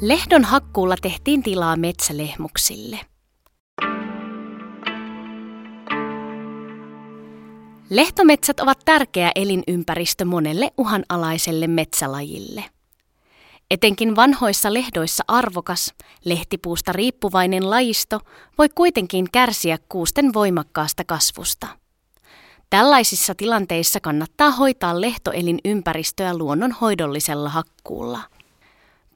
Lehdon hakkuulla tehtiin tilaa metsälehmuksille. Lehtometsät ovat tärkeä elinympäristö monelle uhanalaiselle metsälajille. Etenkin vanhoissa lehdoissa arvokas, lehtipuusta riippuvainen lajisto voi kuitenkin kärsiä kuusten voimakkaasta kasvusta. Tällaisissa tilanteissa kannattaa hoitaa lehtoelinympäristöä luonnonhoidollisella hakkuulla.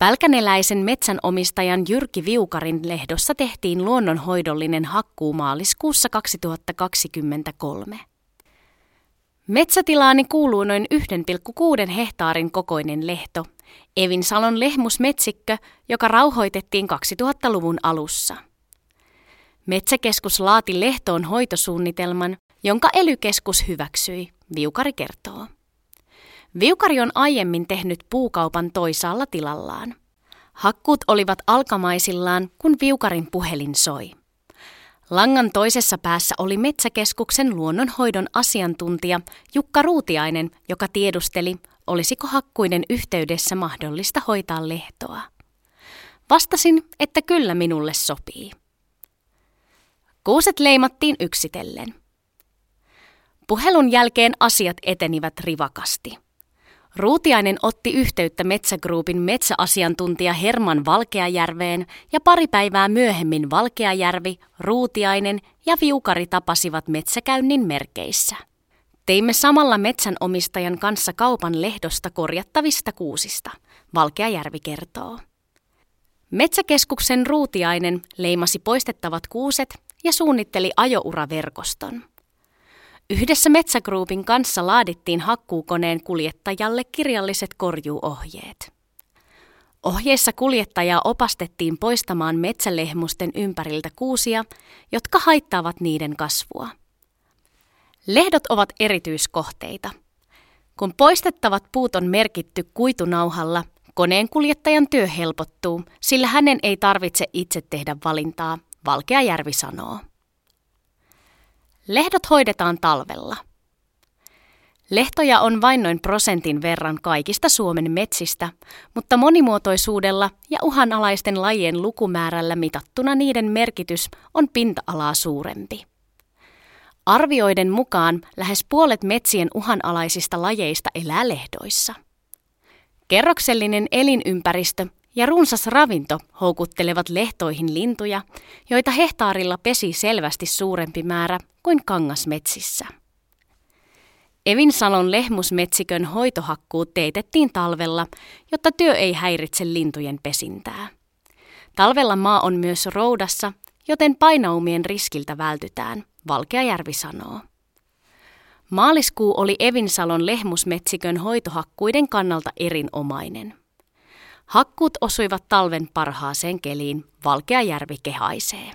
Pälkäneläisen metsänomistajan Jyrki Viukarin lehdossa tehtiin luonnonhoidollinen hakkuu maaliskuussa 2023. Metsätilaani kuuluu noin 1,6 hehtaarin kokoinen lehto, Evinsalon lehmusmetsikkö, joka rauhoitettiin 2000-luvun alussa. Metsäkeskus laati lehtoon hoitosuunnitelman, jonka elykeskus hyväksyi, Viukari kertoo. Viukari on aiemmin tehnyt puukaupan toisaalla tilallaan. Hakkuut olivat alkamaisillaan, kun Viukarin puhelin soi. Langan toisessa päässä oli Metsäkeskuksen luonnonhoidon asiantuntija Jukka Ruutiainen, joka tiedusteli, olisiko hakkuiden yhteydessä mahdollista hoitaa lehtoa. Vastasin, että kyllä minulle sopii. Kuuset leimattiin yksitellen. Puhelun jälkeen asiat etenivät rivakasti. Ruutiainen otti yhteyttä Metsägruupin metsäasiantuntija Herman Valkeajärveen ja pari päivää myöhemmin Valkeajärvi, Ruutiainen ja Viukari tapasivat metsäkäynnin merkeissä. Teimme samalla metsänomistajan kanssa kaupan lehdosta korjattavista kuusista, Valkeajärvi kertoo. Metsäkeskuksen Ruutiainen leimasi poistettavat kuuset ja suunnitteli ajouraverkoston. Yhdessä Metsägruupin kanssa laadittiin hakkuukoneen kuljettajalle kirjalliset korjuuohjeet. Ohjeissa kuljettajaa opastettiin poistamaan metsälehmusten ympäriltä kuusia, jotka haittaavat niiden kasvua. Lehdot ovat erityiskohteita. Kun poistettavat puut on merkitty kuitunauhalla, koneen kuljettajan työ helpottuu, sillä hänen ei tarvitse itse tehdä valintaa, Valkeajärvi sanoo. Lehdot hoidetaan talvella. Lehtoja on vain noin prosentin verran kaikista Suomen metsistä, mutta monimuotoisuudella ja uhanalaisten lajien lukumäärällä mitattuna niiden merkitys on pinta-alaa suurempi. Arvioiden mukaan lähes puolet metsien uhanalaisista lajeista elää lehdoissa. Kerroksellinen elinympäristö ja runsas ravinto houkuttelevat lehtoihin lintuja, joita hehtaarilla pesi selvästi suurempi määrä kuin kangasmetsissä. Evinsalon lehmusmetsikön hoitohakkuut teetettiin talvella, jotta työ ei häiritse lintujen pesintää. Talvella maa on myös roudassa, joten painaumien riskiltä vältytään, Valkeajärvi sanoo. Maaliskuu oli Evinsalon lehmusmetsikön hoitohakkuiden kannalta erinomainen. Hakkuut osuivat talven parhaaseen keliin, Valkeajärvi kehaisee.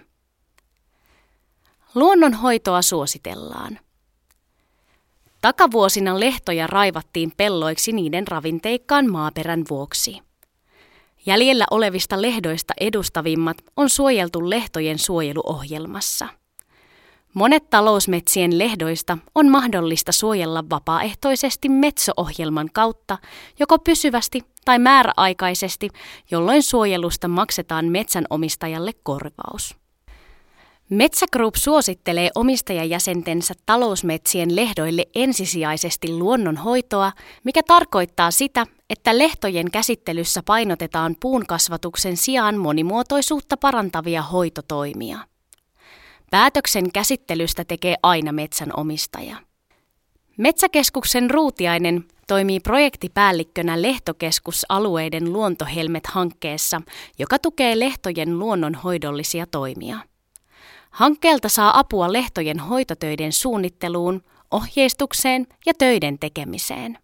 Luonnonhoitoa suositellaan. Takavuosina lehtoja raivattiin pelloiksi niiden ravinteikkaan maaperän vuoksi. Jäljellä olevista lehdoista edustavimmat on suojeltu lehtojen suojeluohjelmassa. Monet talousmetsien lehdoista on mahdollista suojella vapaaehtoisesti Metso-ohjelman kautta, joko pysyvästi tai määräaikaisesti, jolloin suojelusta maksetaan metsänomistajalle korvaus. Metsägroup suosittelee omistajajäsentensä talousmetsien lehdoille ensisijaisesti luonnonhoitoa, mikä tarkoittaa sitä, että lehtojen käsittelyssä painotetaan puun kasvatuksen sijaan monimuotoisuutta parantavia hoitotoimia. Päätöksen käsittelystä tekee aina metsänomistaja. Metsäkeskuksen Ruutiainen toimii projektipäällikkönä Lehtokeskusalueiden luontohelmet-hankkeessa, joka tukee lehtojen luonnonhoidollisia toimia. Hankkeelta saa apua lehtojen hoitotöiden suunnitteluun, ohjeistukseen ja töiden tekemiseen.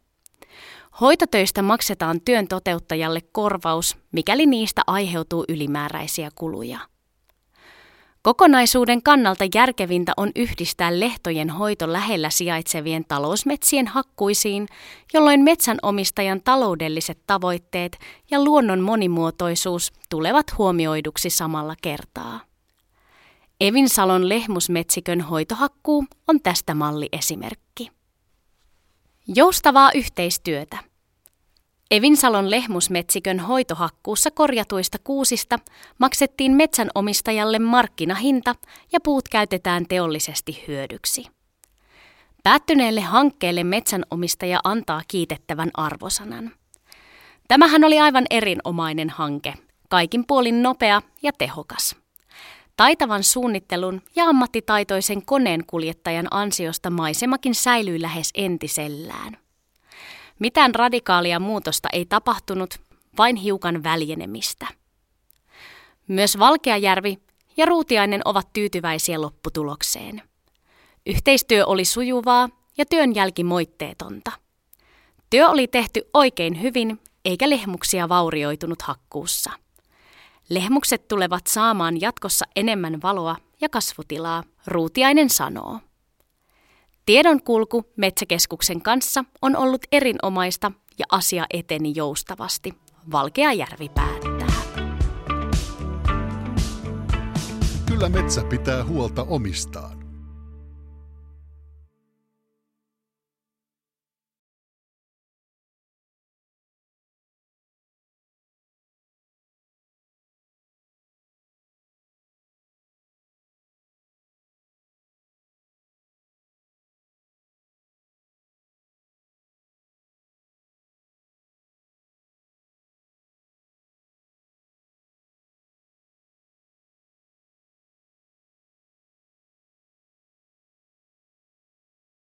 Hoitotöistä maksetaan työn toteuttajalle korvaus, mikäli niistä aiheutuu ylimääräisiä kuluja. Kokonaisuuden kannalta järkevintä on yhdistää lehtojen hoito lähellä sijaitsevien talousmetsien hakkuisiin, jolloin metsänomistajan taloudelliset tavoitteet ja luonnon monimuotoisuus tulevat huomioiduksi samalla kertaa. Evinsalon lehmusmetsikön hoitohakkuu on tästä malliesimerkki. Joustavaa yhteistyötä. Evinsalon lehmusmetsikön hoitohakkuussa korjatuista kuusista maksettiin metsänomistajalle markkinahinta ja puut käytetään teollisesti hyödyksi. Päättyneelle hankkeelle metsänomistaja antaa kiitettävän arvosanan. Tämähän oli aivan erinomainen hanke, kaikin puolin nopea ja tehokas. Taitavan suunnittelun ja ammattitaitoisen koneenkuljettajan ansiosta maisemakin säilyi lähes entisellään. Mitään radikaalia muutosta ei tapahtunut, vain hiukan väljenemistä. Myös Valkeajärvi ja Ruutiainen ovat tyytyväisiä lopputulokseen. Yhteistyö oli sujuvaa ja työn jälki moitteetonta. Työ oli tehty oikein hyvin, eikä lehmuksia vaurioitunut hakkuussa. Lehmukset tulevat saamaan jatkossa enemmän valoa ja kasvutilaa, Ruutiainen sanoo. Tiedonkulku Metsäkeskuksen kanssa on ollut erinomaista ja asia eteni joustavasti. Valkeajärvi päättää. Kyllä metsä pitää huolta omistaan.